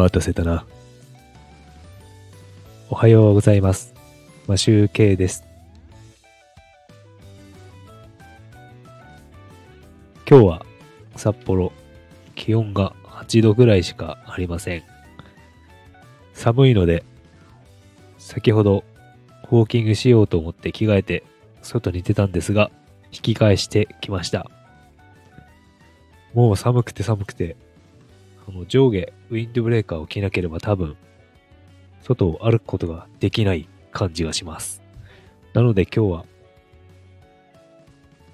待たせたな。おはようございます。マシューケイです。今日は札幌、気温が8度ぐらいしかありません。寒いので、先ほどウォーキングしようと思って着替えて外に出たんですが、引き返してきました。もう寒くて寒くて、あの上下ウィンドブレーカーを着なければ多分、外を歩くことができない感じがします。なので今日は、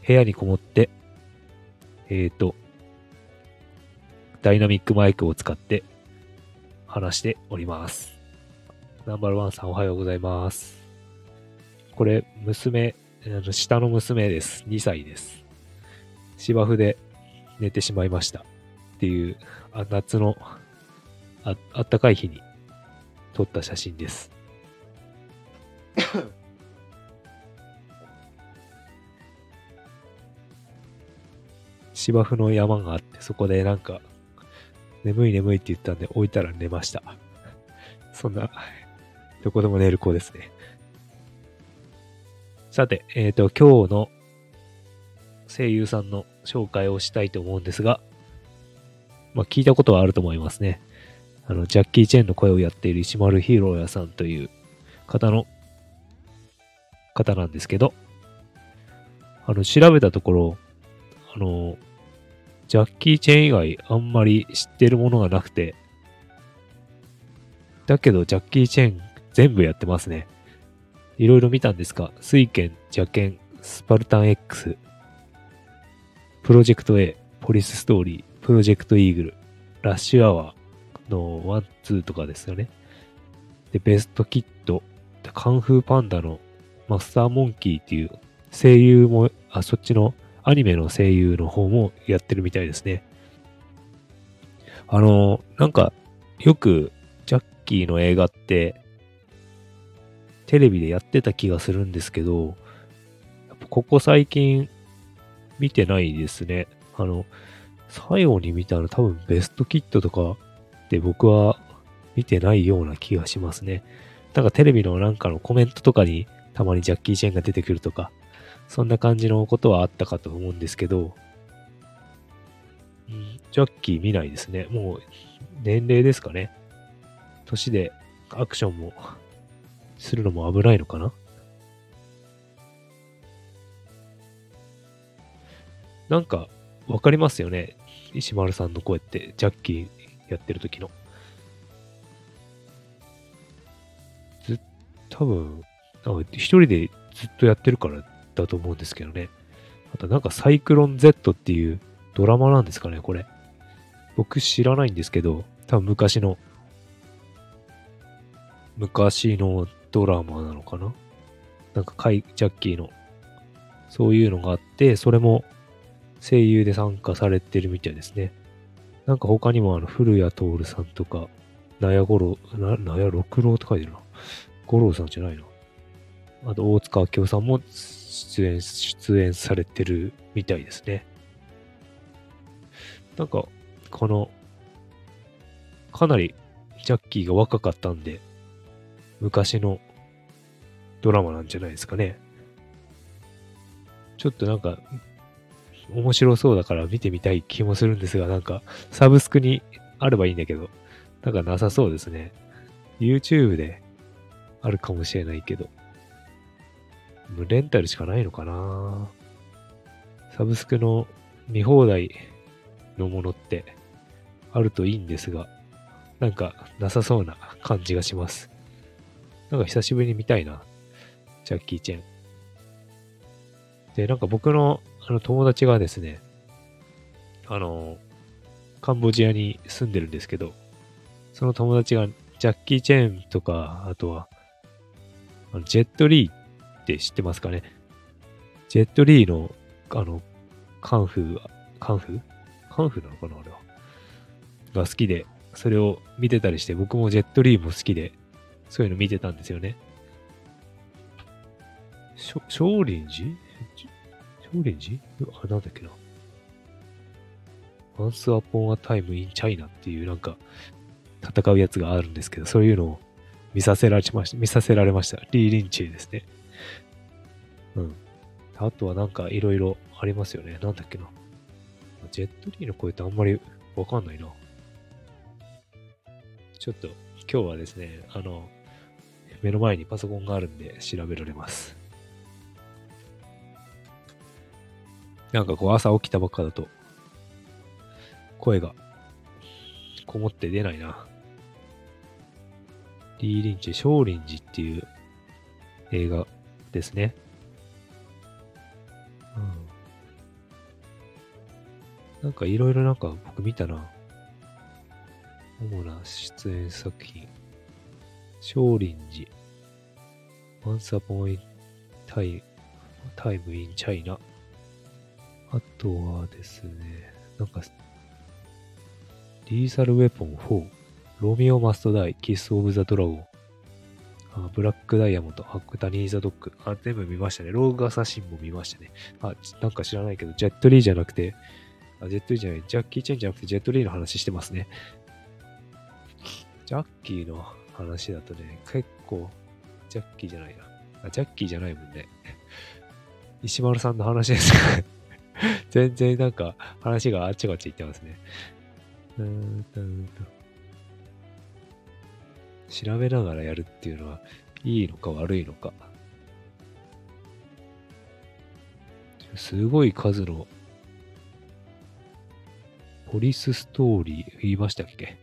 部屋にこもって、えーと、ダイナミックマイクを使って話しております。ナンバーワンさんおはようございます。これ、娘、下の娘です。2歳です。芝生で寝てしまいました。っていう、あ夏のああったかい日に撮った写真です。芝生の山があって、そこでなんか、眠い眠いって言ったんで置いたら寝ました。そんな、どこでも寝る子ですね。さて、えっ、と、今日の声優さんの紹介をしたいと思うんですが、まあ、聞いたことはあると思いますね。あの、ジャッキー・チェンの声をやっている石丸ヒーローヤさんという方の、方なんですけど、あの、調べたところ、あの、ジャッキー・チェン以外あんまり知ってるものがなくて、だけどジャッキー・チェン全部やってますね。いろいろ見たんですが、水剣、邪剣、スパルタン X、プロジェクト A、ポリスストーリー、プロジェクトイーグル、ラッシュアワーの1、2とかですよね。で、ベストキット、でカンフーパンダのマスターモンキーっていう声優も、あ、そっちのアニメの声優の方もやってるみたいですね。あの、なんか、よく、ジャッキーの映画って、テレビでやってた気がするんですけど、ここ最近見てないですね。あの、最後に見たの多分ベストキットとかで僕は見てないような気がしますね。なんかテレビのなんかのコメントとかにたまにジャッキー・チェンが出てくるとか、そんな感じのことはあったかと思うんですけど、んジャッキー見ないですね。もう年齢ですかね。年でアクションもするのも危ないのかななんかわかりますよね。石丸さんの声って、ジャッキーやってる時の。ず、多分、なんか一人でずっとやってるからだと思うんですけどね。あとなんかサイクロン Z っていうドラマなんですかね、これ。僕知らないんですけど、多分昔の、昔のドラマなのかななんかカイ、ジャッキーの、そういうのがあって、それも声優で参加されてるみたいですね。なんか他にもあの、古谷徹さんとか、納屋五郎、納屋六郎って書いてるな。五郎さんじゃないな。あと、大塚明夫さんも出演、出演されてるみたいですね。なんか、この、かなりジャッキーが若かったんで、昔のドラマなんじゃないですかね。ちょっとなんか、面白そうだから見てみたい気もするんですが、なんか、サブスクにあればいいんだけど、なんかなさそうですね。YouTube であるかもしれないけど、もうレンタルしかないのかなサブスクの見放題のものってあるといいんですが、なんかなさそうな感じがします。なんか久しぶりに見たいな。ジャッキー・チェン。で、なんか僕のあの友達がですね、あの、カンボジアに住んでるんですけど、その友達がジャッキー・チェーンとか、あとは、あのジェット・リーって知ってますかね？ジェット・リーの、あの、カンフー、カンフー？カンフーなのかなあれは。が好きで、それを見てたりして、僕もジェット・リーも好きで、そういうの見てたんですよね。しょ少林寺？少林寺あれ、なんだっけな。Once Upon a Time in China っていうなんか、戦うやつがあるんですけど、そういうのを見させられました。見させられました。リー・リンチェですね。うん。あとはなんかいろいろありますよね。なんだっけな。ジェットリーの声ってあんまりわかんないな。ちょっと今日はですね、あの、目の前にパソコンがあるんで調べられます。なんかこう朝起きたばっかだと、声がこもって出ないな。リー・リンチ、少林寺っていう映画ですね。うん。なんかいろいろなんか僕見たな。主な出演作品。少林寺。Once Upon a Time, Time in China。あとはですね、なんか、リーサルウェポン4、ロミオマストダイ、キスオブザドラゴン、あブラックダイヤモンド、ハックタニーザドッグ、あ、全部見ましたね。ローグアサシンも見ましたね。あ、なんか知らないけど、ジェットリーじゃなくて、あ、ジェットリーじゃない、ジャッキー・チェンじゃなくて、ジェットリーの話してますね。ジャッキーの話だとね、結構、ジャッキーじゃないな。あ、ジャッキーじゃないもんね。石丸さんの話ですか 全然なんか話があっちこっち行ってますね。うんと調べながらやるっていうのはいいのか悪いのか。すごい数のポリスストーリー言いましたっけ？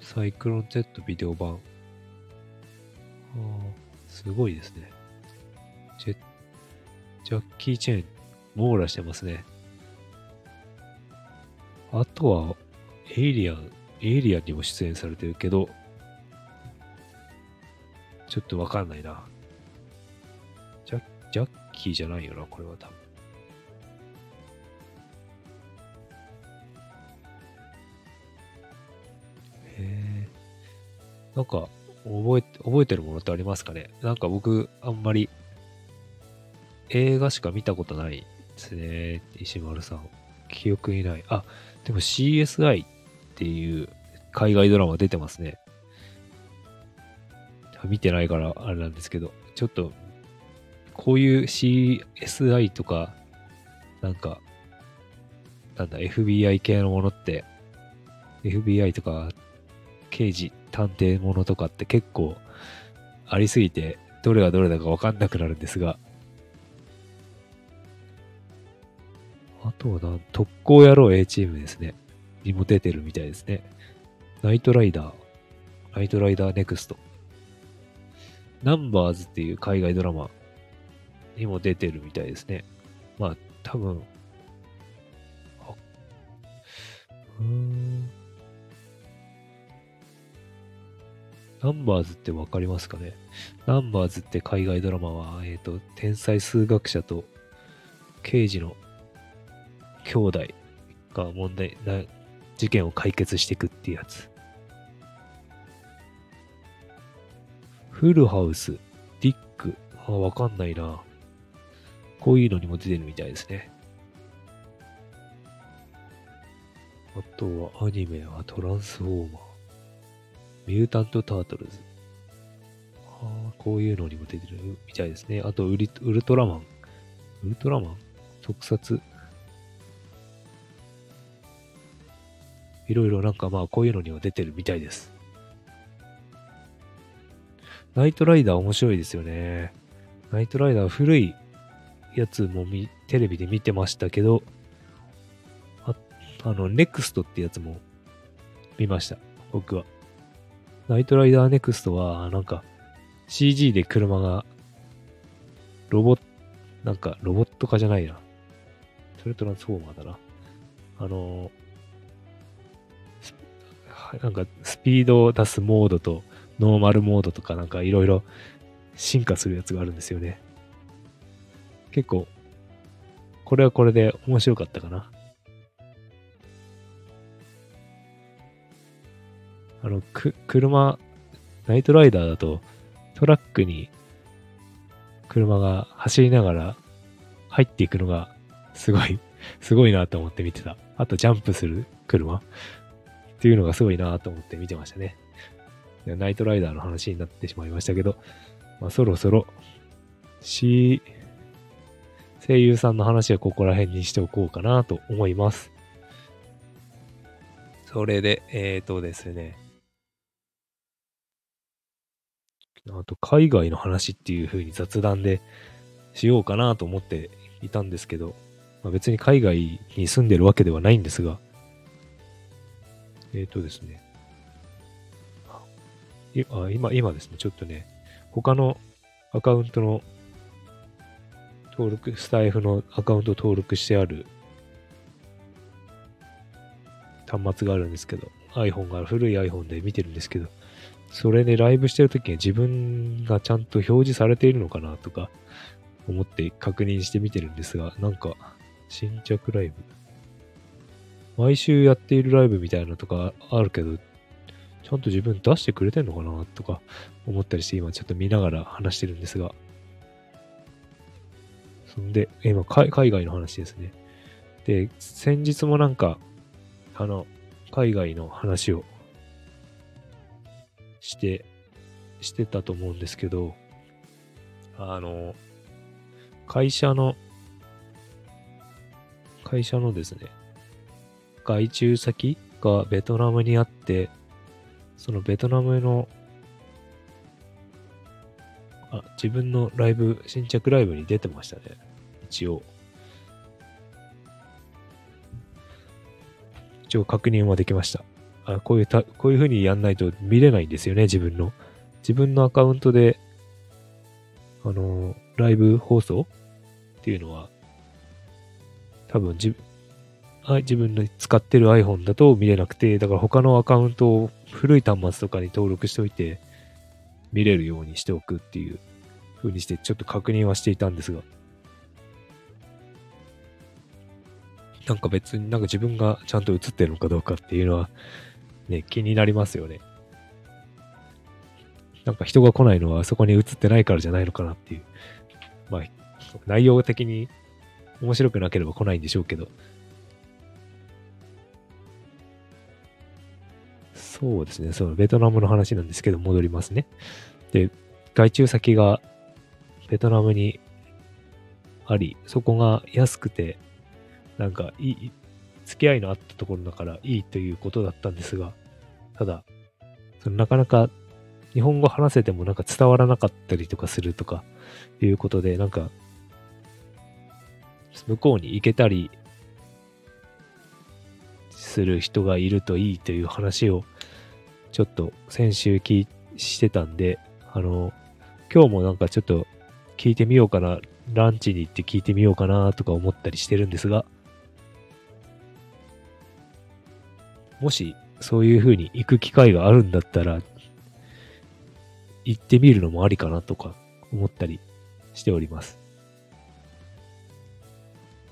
サイクロン Z ビデオ版。あすごいですね。ジェッジャッキー・チェーン、網羅してますね。あとは、エイリアン、エイリアンにも出演されてるけど、ちょっとわかんないな。ジャジャッキーじゃないよな、これは多分。へえ。なんか、覚え、覚えてるものってありますかね？なんか僕、あんまり、映画しか見たことないですね。石丸さん。記憶にない。あ、でも CSI っていう海外ドラマ出てますね。見てないからあれなんですけど、ちょっと、こういう CSI とか、なんか、なんだ、FBI 系のものって、FBI とか、刑事、探偵ものとかって結構ありすぎて、どれがどれだかわかんなくなるんですが、とはな、特攻野郎 A チームですね。にも出てるみたいですね。ナイトライダー、ナイトライダーネクスト。ナンバーズっていう海外ドラマにも出てるみたいですね。まあ、多分、あ、うーん。ナンバーズってわかりますかね？ナンバーズって海外ドラマは、えっ、ー、と、天才数学者と刑事の兄弟が問題な、事件を解決していくっていうやつ。フルハウス、ディック、あ、わかんないな。こういうのにも出てるみたいですね。あとはアニメはトランスフォーマー、ミュータント・タートルズ。あこういうのにも出てるみたいですね。あとウリ、ウルトラマン。ウルトラマン？特撮？いろいろなんかまあこういうのには出てるみたいです。ナイトライダー面白いですよね。ナイトライダー古いやつもテレビで見てましたけど、ああの、ネクストってやつも見ました。僕は。ナイトライダーネクストは、なんか CG で車がロボット、なんかロボット化じゃないな。それトランスフォーマーだな。あの、なんかスピードを出すモードとノーマルモードとかなんかいろいろ進化するやつがあるんですよね。結構、これはこれで面白かったかな。あの、く、車、ナイトライダーだとトラックに車が走りながら入っていくのがすごい、すごいなと思って見てた。あとジャンプする車。っていうのがすごいなと思って見てましたね。ナイトライダーの話になってしまいましたけど、まあ、そろそろ、し、声優さんの話はここら辺にしておこうかなと思います。それで、えっ、ー、とですね。あと、海外の話っていう風に雑談でしようかなと思っていたんですけど、まあ、別に海外に住んでるわけではないんですが、えっ、ー、とですね。あ今、今ですね、ちょっとね、他のアカウントの登録、スタイフのアカウント登録してある端末があるんですけど、iPhone が古い iPhone で見てるんですけど、それでライブしてるときに自分がちゃんと表示されているのかなとか思って確認してみてるんですが、なんか新着ライブ毎週やっているライブみたいなのとかあるけど、ちゃんと自分出してくれてんのかなとか思ったりして今ちょっと見ながら話してるんですが。そんで、今海外の話ですね。で、先日もなんか、あの、海外の話をして、してたと思うんですけど、あの、会社の、会社のですね、外注先がベトナムにあって、そのベトナムの、あ、自分のライブ、新着ライブに出てましたね。一応。一応確認はできました。あこういうた、こういう風にやんないと見れないんですよね、自分の。自分のアカウントで、あの、ライブ放送っていうのは、多分自はい自分の使ってる iPhone だと見れなくて、だから他のアカウントを古い端末とかに登録しておいて、見れるようにしておくっていう風にして、ちょっと確認はしていたんですが。なんか別になんか自分がちゃんと映ってるのかどうかっていうのは、ね、気になりますよね。なんか人が来ないのはあそこに映ってないからじゃないのかなっていう。まあ、内容的に面白くなければ来ないんでしょうけど、そうですね。そのベトナムの話なんですけど、戻りますね。で、外注先がベトナムにあり、そこが安くて、なんかいい、付き合いのあったところだからいいということだったんですが、ただ、そのなかなか日本語話せてもなんか伝わらなかったりとかするとかいうことで、なんか、向こうに行けたりする人がいるといいという話をちょっと先週聞いしてたんで、あの、今日もなんかちょっと聞いてみようかな、ランチに行って聞いてみようかなとか思ったりしてるんですが、もしそういう風に行く機会があるんだったら、行ってみるのもありかなとか思ったりしております。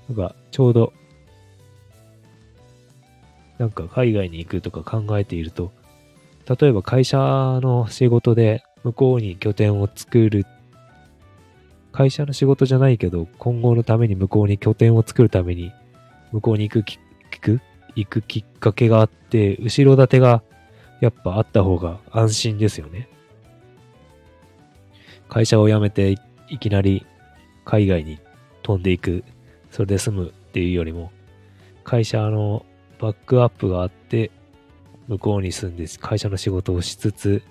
なんかちょうど、なんか海外に行くとか考えていると、例えば会社の仕事で向こうに拠点を作る、会社の仕事じゃないけど、今後のために向こうに拠点を作るために、向こうに行くき、行く行くきっかけがあって、後ろ盾がやっぱあった方が安心ですよね。会社を辞めていきなり海外に飛んでいく、それで済むっていうよりも、会社のバックアップがあって、向こうに住んで会社の仕事をしつつ、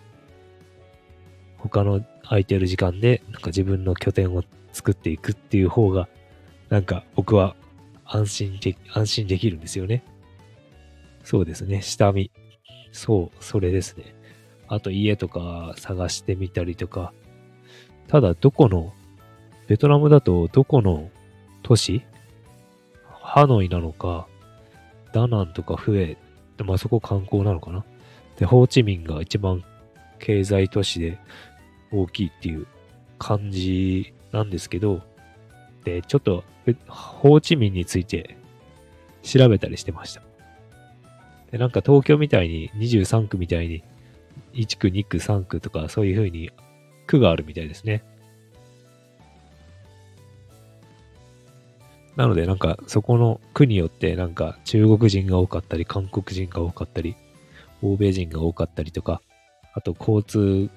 他の空いてる時間で、なんか自分の拠点を作っていくっていう方が、なんか僕は安心で、安心できるんですよね。そうですね。下見。そう、それですね。あと家とか探してみたりとか。ただ、どこの、ベトナムだとどこの都市？ハノイなのか、ダナンとかフエで、まあそこ観光なのかな？で、ホーチミンが一番経済都市で大きいっていう感じなんですけど、で、ちょっと、ホーチミンについて調べたりしてました。で、なんか東京みたいに23区みたいに1区、2区、3区とかそういう風に区があるみたいですね。なのでなんかそこの区によってなんか中国人が多かったり韓国人が多かったり欧米人が多かったりとか、あと交通、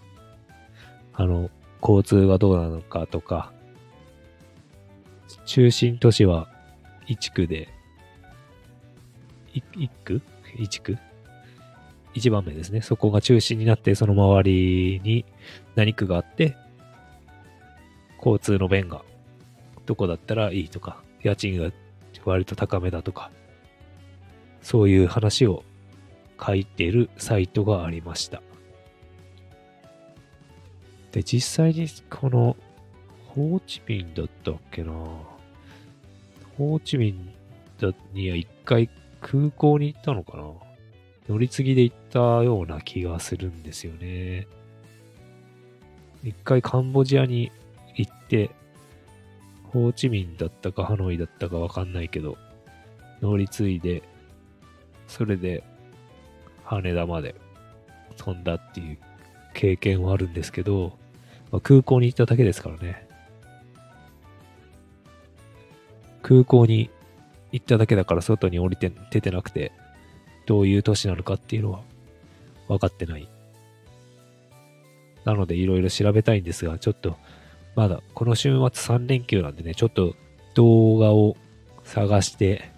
あの、交通はどうなのかとか、中心都市は1区で、1区 ?1 区？一番目ですね。そこが中心になって、その周りに何区があって、交通の便がどこだったらいいとか、家賃が割と高めだとか、そういう話を書いてるサイトがありました。で、実際にこの、ホーチミンだったっけな？ホーチミンには一回空港に行ったのかな？乗り継ぎで行ったような気がするんですよね。一回カンボジアに行って、ホーチミンだったかハノイだったかわかんないけど、乗り継いで、それで羽田まで飛んだっていう経験はあるんですけど、まあ、空港に行っただけですからね。空港に行っただけだから外に降りて出てなくて、どういう都市なのかっていうのは分かってない。なのでいろいろ調べたいんですが、ちょっとまだこの週末3連休なんでね、ちょっと動画を探して、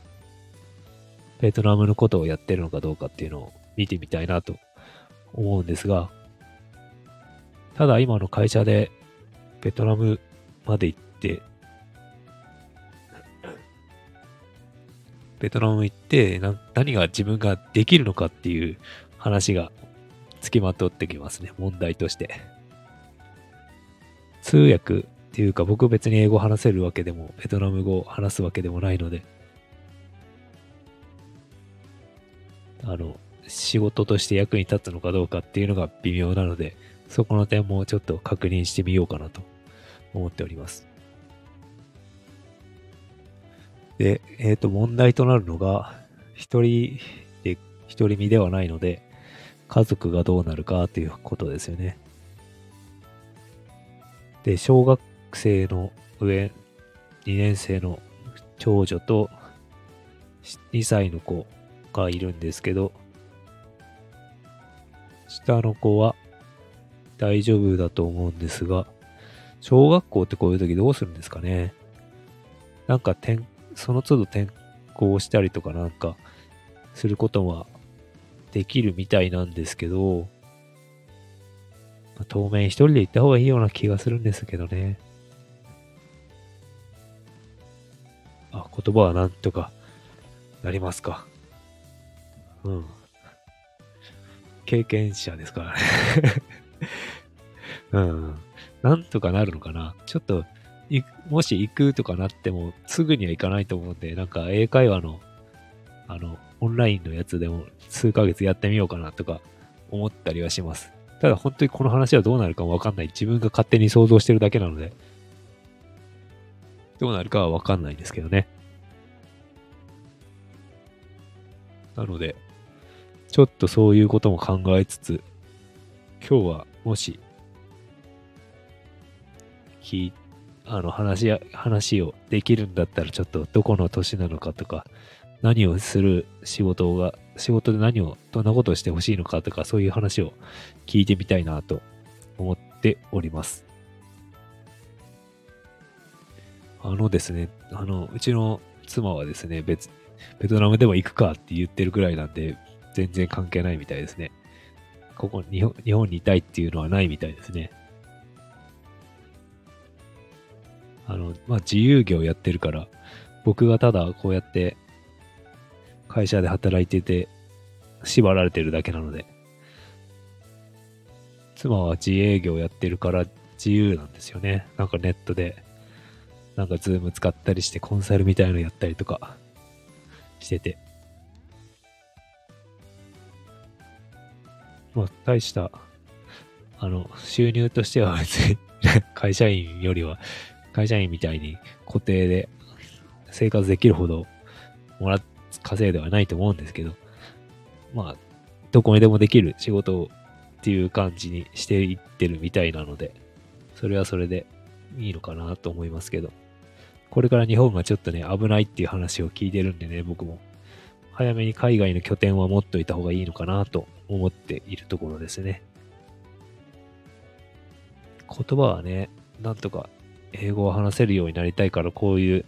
ベトナムのことをやってるのかどうかっていうのを見てみたいなと思うんですが、ただ今の会社でベトナムまで行って、ベトナム行って何が自分ができるのかっていう話が付きまとってきますね、問題として。通訳っていうか僕別に英語話せるわけでも、ベトナム語話すわけでもないので、あの、仕事として役に立つのかどうかっていうのが微妙なので、そこの点もちょっと確認してみようかなと思っております。で、えっ、ー、と、問題となるのが、一人で、一人身ではないので、家族がどうなるかということですよね。で、小学生の上、2年生の長女と2歳の子がいるんですけど、下の子は大丈夫だと思うんですが、小学校ってこういう時どうするんですかね。なんか転、その都度転校したりとかなんかすることはできるみたいなんですけど、当面一人で行った方がいいような気がするんですけどね。あ、言葉はなんとかなりますか。うん。経験者ですからね うん。なんとかなるのかな。ちょっと、もし行くとかなっても、すぐには行かないと思うんで、なんか英会話の、あの、オンラインのやつでも数ヶ月やってみようかなとか思ったりはします。ただ本当にこの話はどうなるかもわかんない。自分が勝手に想像してるだけなので、どうなるかはわかんないですけどね。なので、ちょっとそういうことも考えつつ、今日はもし、き、あの話や、話をできるんだったらちょっとどこの年なのかとか、何をする仕事が、仕事で何を、どんなことをしてほしいのかとか、そういう話を聞いてみたいなと思っております。あのですね、あの、うちの妻はですね、別、ベトナムでも行くかって言ってるぐらいなんで、全然関係ないみたいですね。ここ、日本日本にいたいっていうのはないみたいですね。あの、まあ、自由業やってるから、僕がただこうやって会社で働いてて、縛られてるだけなので。妻は自営業やってるから自由なんですよね。なんかネットで、なんかズーム使ったりしてコンサルみたいのやったりとかしてて。まあ、大した、あの、収入としては別に 会社員よりは、会社員みたいに固定で生活できるほどもらっ稼いではないと思うんですけど、まあ、どこにでもできる仕事っていう感じにしていってるみたいなので、それはそれでいいのかなと思いますけど、これから日本がちょっとね、危ないっていう話を聞いてるんでね、僕も。早めに海外の拠点は持っといた方がいいのかなと思っているところですね。言葉はね、なんとか英語を話せるようになりたいから、こういう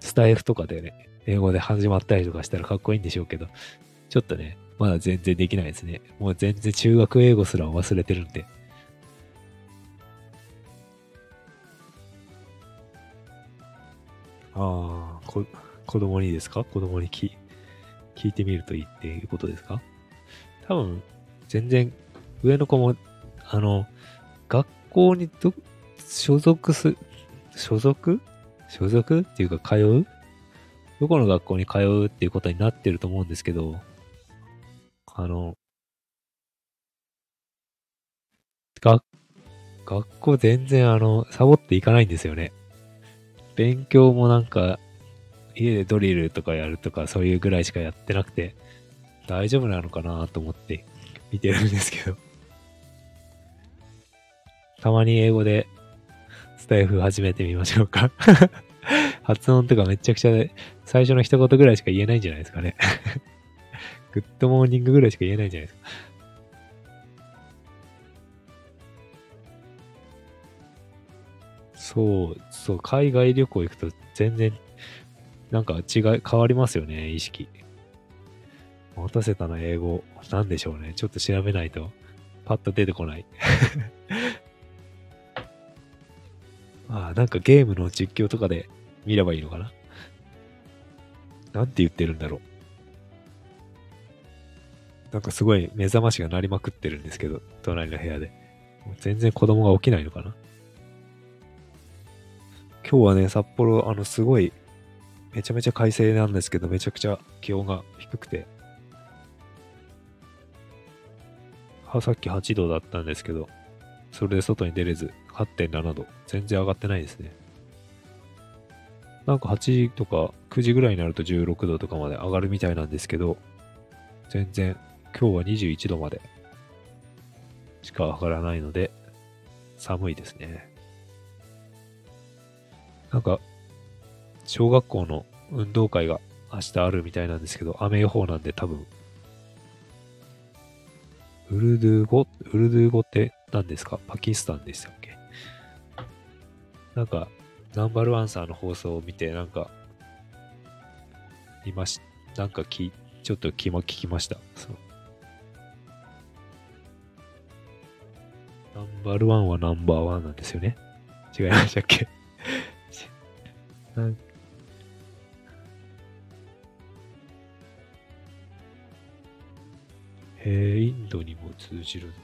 スタイフとかでね、英語で始まったりとかしたらかっこいいんでしょうけど、ちょっとね、まだ全然できないですね。もう全然中学英語すら忘れてるんで。ああ、こ、子供にですか？子供に聞聞いてみるといいっていうことですか？多分、全然、上の子も、あの、学校にど、所属す、所属？所属？っていうか通う？どこの学校に通うっていうことになってると思うんですけど、あの、学、学校全然あの、サボっていかないんですよね。勉強もなんか、家でドリルとかやるとかそういうぐらいしかやってなくて、大丈夫なのかなと思って見てるんですけど。たまに英語でスタエフ始めてみましょうか発音とかめちゃくちゃ最初の一言ぐらいしか言えないんじゃないですかね Good morning ぐらいしか言えないんじゃないですか。そう、そう、海外旅行行くと全然、なんか違い、変わりますよね、意識。待たせたな、英語。なんでしょうね。ちょっと調べないと、パッと出てこない。ああ、なんかゲームの実況とかで見ればいいのかな？なんて言ってるんだろう。なんかすごい目覚ましが鳴りまくってるんですけど、隣の部屋で。全然子供が起きないのかな？今日はね、札幌、あの、すごい、めちゃめちゃ快晴なんですけど、めちゃくちゃ気温が低くて。は、さっき8度だったんですけど、それで外に出れず、8.7度。全然上がってないですね。なんか8時とか9時ぐらいになると16度とかまで上がるみたいなんですけど、全然今日は21度までしか上がらないので、寒いですね。なんか、小学校の運動会が明日あるみたいなんですけど、雨予報なんで多分、ウルドゥー語ウルドゥー語って何ですか？パキスタンでしたっけ？なんか、ナンバルアンサーの放送を見て、なんか、いまし、なんかき、ちょっと気も聞きました。そうナンバルワンはナンバーワンなんですよね。違いましたっけ？なんへえ、インドにも通じるんだ。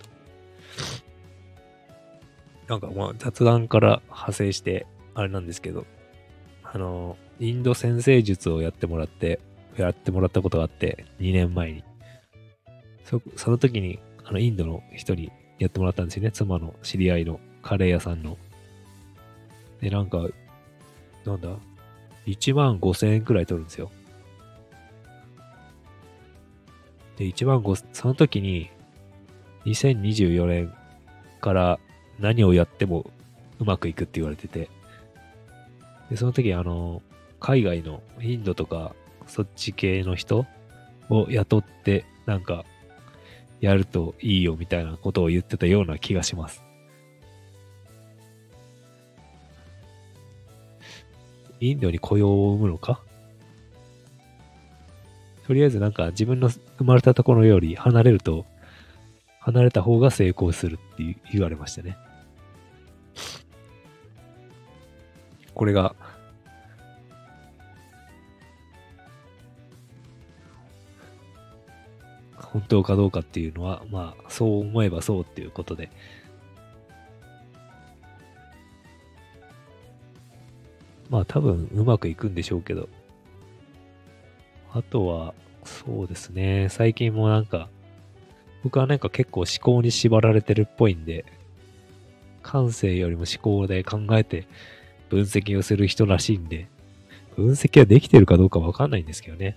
なんかまあ雑談から派生して、あれなんですけど、あの、インド先生術をやってもらって、やってもらったことがあって、2年前に。そ、その時に、あの、インドの人にやってもらったんですよね。妻の知り合いのカレー屋さんの。で、なんか、なんだ ?1 万5千円くらい取るんですよ。で、1万5、その時に、2024年から何をやってもうまくいくって言われてて、で、その時あの、海外のインドとかそっち系の人を雇って、なんか、やるといいよみたいなことを言ってたような気がします。インドに雇用を生むのか？とりあえずなんか自分の生まれたところより離れると、離れた方が成功するって言われましたね。これが、本当かどうかっていうのは、まあ、そう思えばそうっていうことで、まあ多分うまくいくんでしょうけど、あとは、そうですね、最近もなんか、僕はなんか結構思考に縛られてるっぽいんで、感性よりも思考で考えて分析をする人らしいんで、分析はできてるかどうかわかんないんですけどね。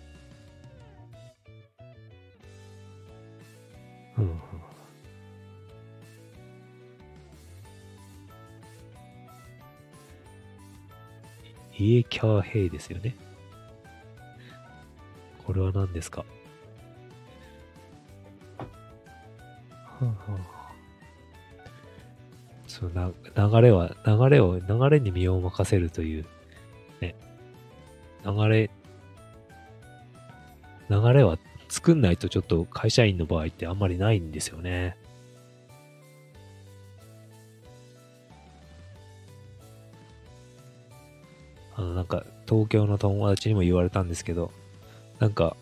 うん。イエキャーヘイですよね。これは何ですか？はあはあ、そうな、流れは、流れを、流れに身を任せるという、ね、流れ、流れは作んないとちょっと会社員の場合ってあんまりないんですよね。あの、なんか、東京の友達にも言われたんですけど、なんか、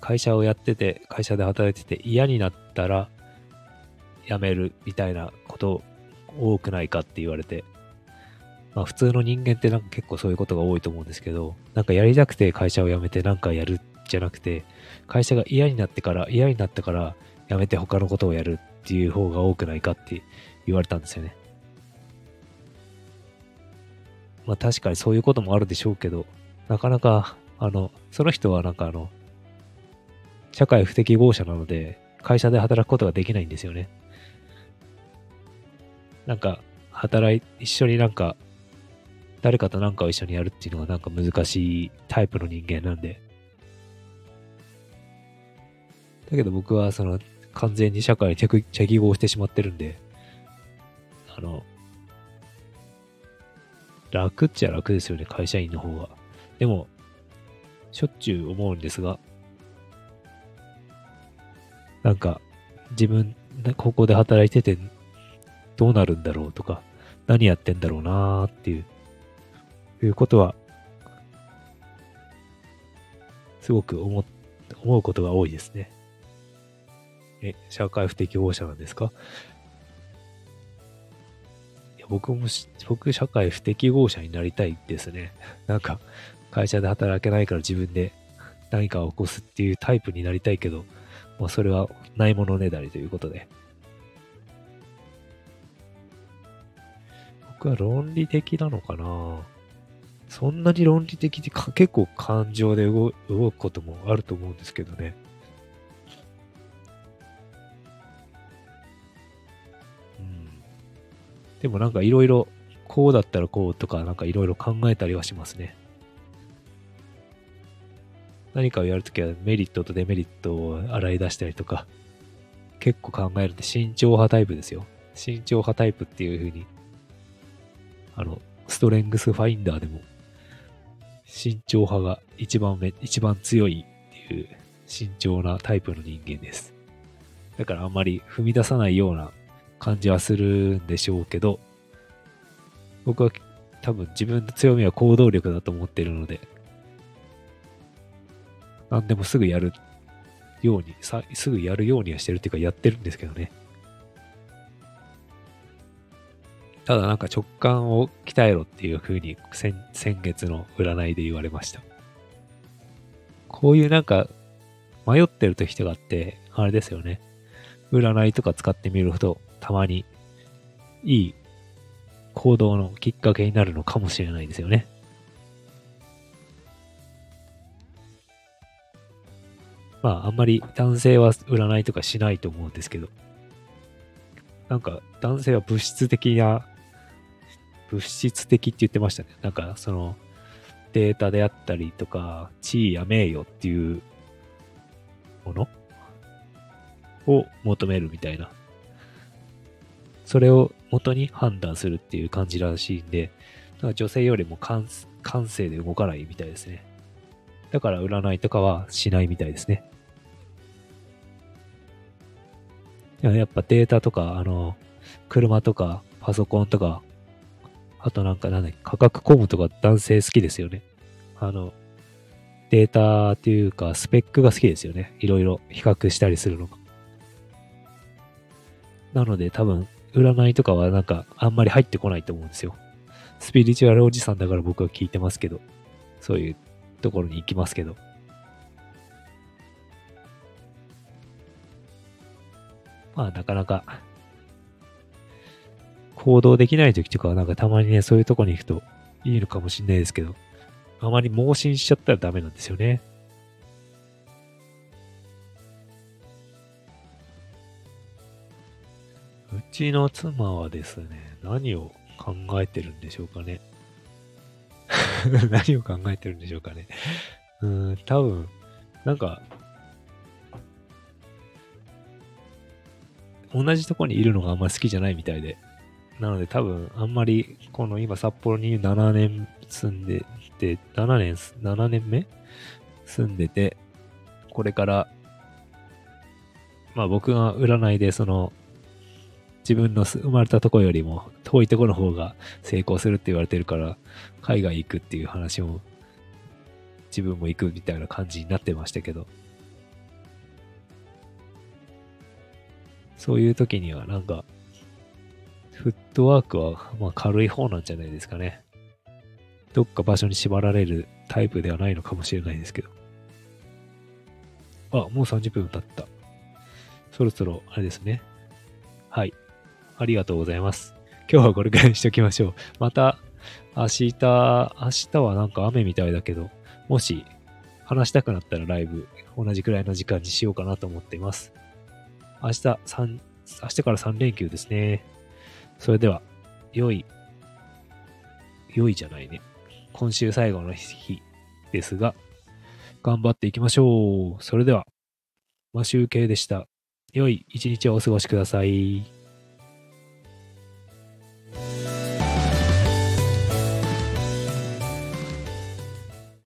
会社をやってて、会社で働いてて嫌になったら辞めるみたいなこと多くないかって言われて、まあ普通の人間ってなんか結構そういうことが多いと思うんですけど、なんかやりたくて会社を辞めてなんかやるじゃなくて、会社が嫌になってから、嫌になったから辞めて他のことをやるっていう方が多くないかって言われたんですよね。まあ確かにそういうこともあるでしょうけど、なかなか、あの、その人はなんかあの、社会不適合者なので、会社で働くことができないんですよね。なんか、働い、一緒になんか、誰かとなんかを一緒にやるっていうのがなんか難しいタイプの人間なんで。だけど僕はその完全に社会に適合してしまってるんで、あの、楽っちゃ楽ですよね、会社員の方は。でも、しょっちゅう思うんですが、なんか、自分、ここで働いてて、どうなるんだろうとか、何やってんだろうなーっていう、いうことは、すごく思、思うことが多いですね。え、社会不適合者なんですか？いや僕も僕、社会不適合者になりたいですね。なんか、会社で働けないから自分で何かを起こすっていうタイプになりたいけど、まあ、それはないものねだりということで。僕は論理的なのかなそんなに論理的で結構感情で動くこともあると思うんですけどね。うんでもなんかいろいろ、こうだったらこうとか、なんかいろいろ考えたりはしますね。何かをやるときはメリットとデメリットを洗い出したりとか、結構考えるんで慎重派タイプですよ。慎重派タイプっていう風に、あの、ストレングスファインダーでも、慎重派が一番め、一番強いっていう慎重なタイプの人間です。だからあんまり踏み出さないような感じはするんでしょうけど、僕は多分自分の強みは行動力だと思ってるので、何でもすぐやるようにさ、すぐやるようにはしてるっていうかやってるんですけどね。ただなんか直感を鍛えろっていう風に先先月の占いで言われました。こういうなんか迷ってる時とかって、あれですよね。占いとか使ってみると、たまにいい行動のきっかけになるのかもしれないですよね。まあ、あんまり男性は占いとかしないと思うんですけど、なんか男性は物質的な、物質的って言ってましたね。なんかそのデータであったりとか、地位や名誉っていうもの？を求めるみたいな。それを元に判断するっていう感じらしいんで、なんか女性よりも感感性で動かないみたいですね。だから占いとかはしないみたいですね。やっぱデータとか、あの、車とかパソコンとか、あとなんかなんだっけ価格コムとか男性好きですよね。あの、データっていうかスペックが好きですよね。いろいろ比較したりするのが。なので多分、占いとかはなんかあんまり入ってこないと思うんですよ。スピリチュアルおじさんだから僕は聞いてますけど、そういうところに行きますけど。まあなかなか、行動できない時とかはなんかたまにね、そういうとこに行くといいのかもしんないですけど、あまり盲信しちゃったらダメなんですよね。うちの妻はですね、何を考えてるんでしょうかね。何を考えてるんでしょうかね。うん、多分、なんか、同じとこにいるのがあんまり好きじゃないみたいで。なので多分、あんまり、この今札幌に7年住んでて、7年、7年目？住んでて、これから、まあ僕が占いでその、自分の生まれたとこよりも遠いとこの方が成功するって言われてるから、海外行くっていう話も、自分も行くみたいな感じになってましたけど、そういう時にはなんか、トワークはまあ軽い方なんじゃないですかね。どっか場所に縛られるタイプではないのかもしれないですけど。あ、もう30分経った。そろそろ、あれですね。はい。ありがとうございます。今日はこれくらいにしておきましょう。また、明日、明日はなんか雨みたいだけど、もし話したくなったらライブ同じくらいの時間にしようかなと思っています。明日3、明日から3連休ですね。それでは、良い、良いじゃないね。今週最後の日ですが、頑張っていきましょう。それでは、マシュウケイでした。良い一日をお過ごしください。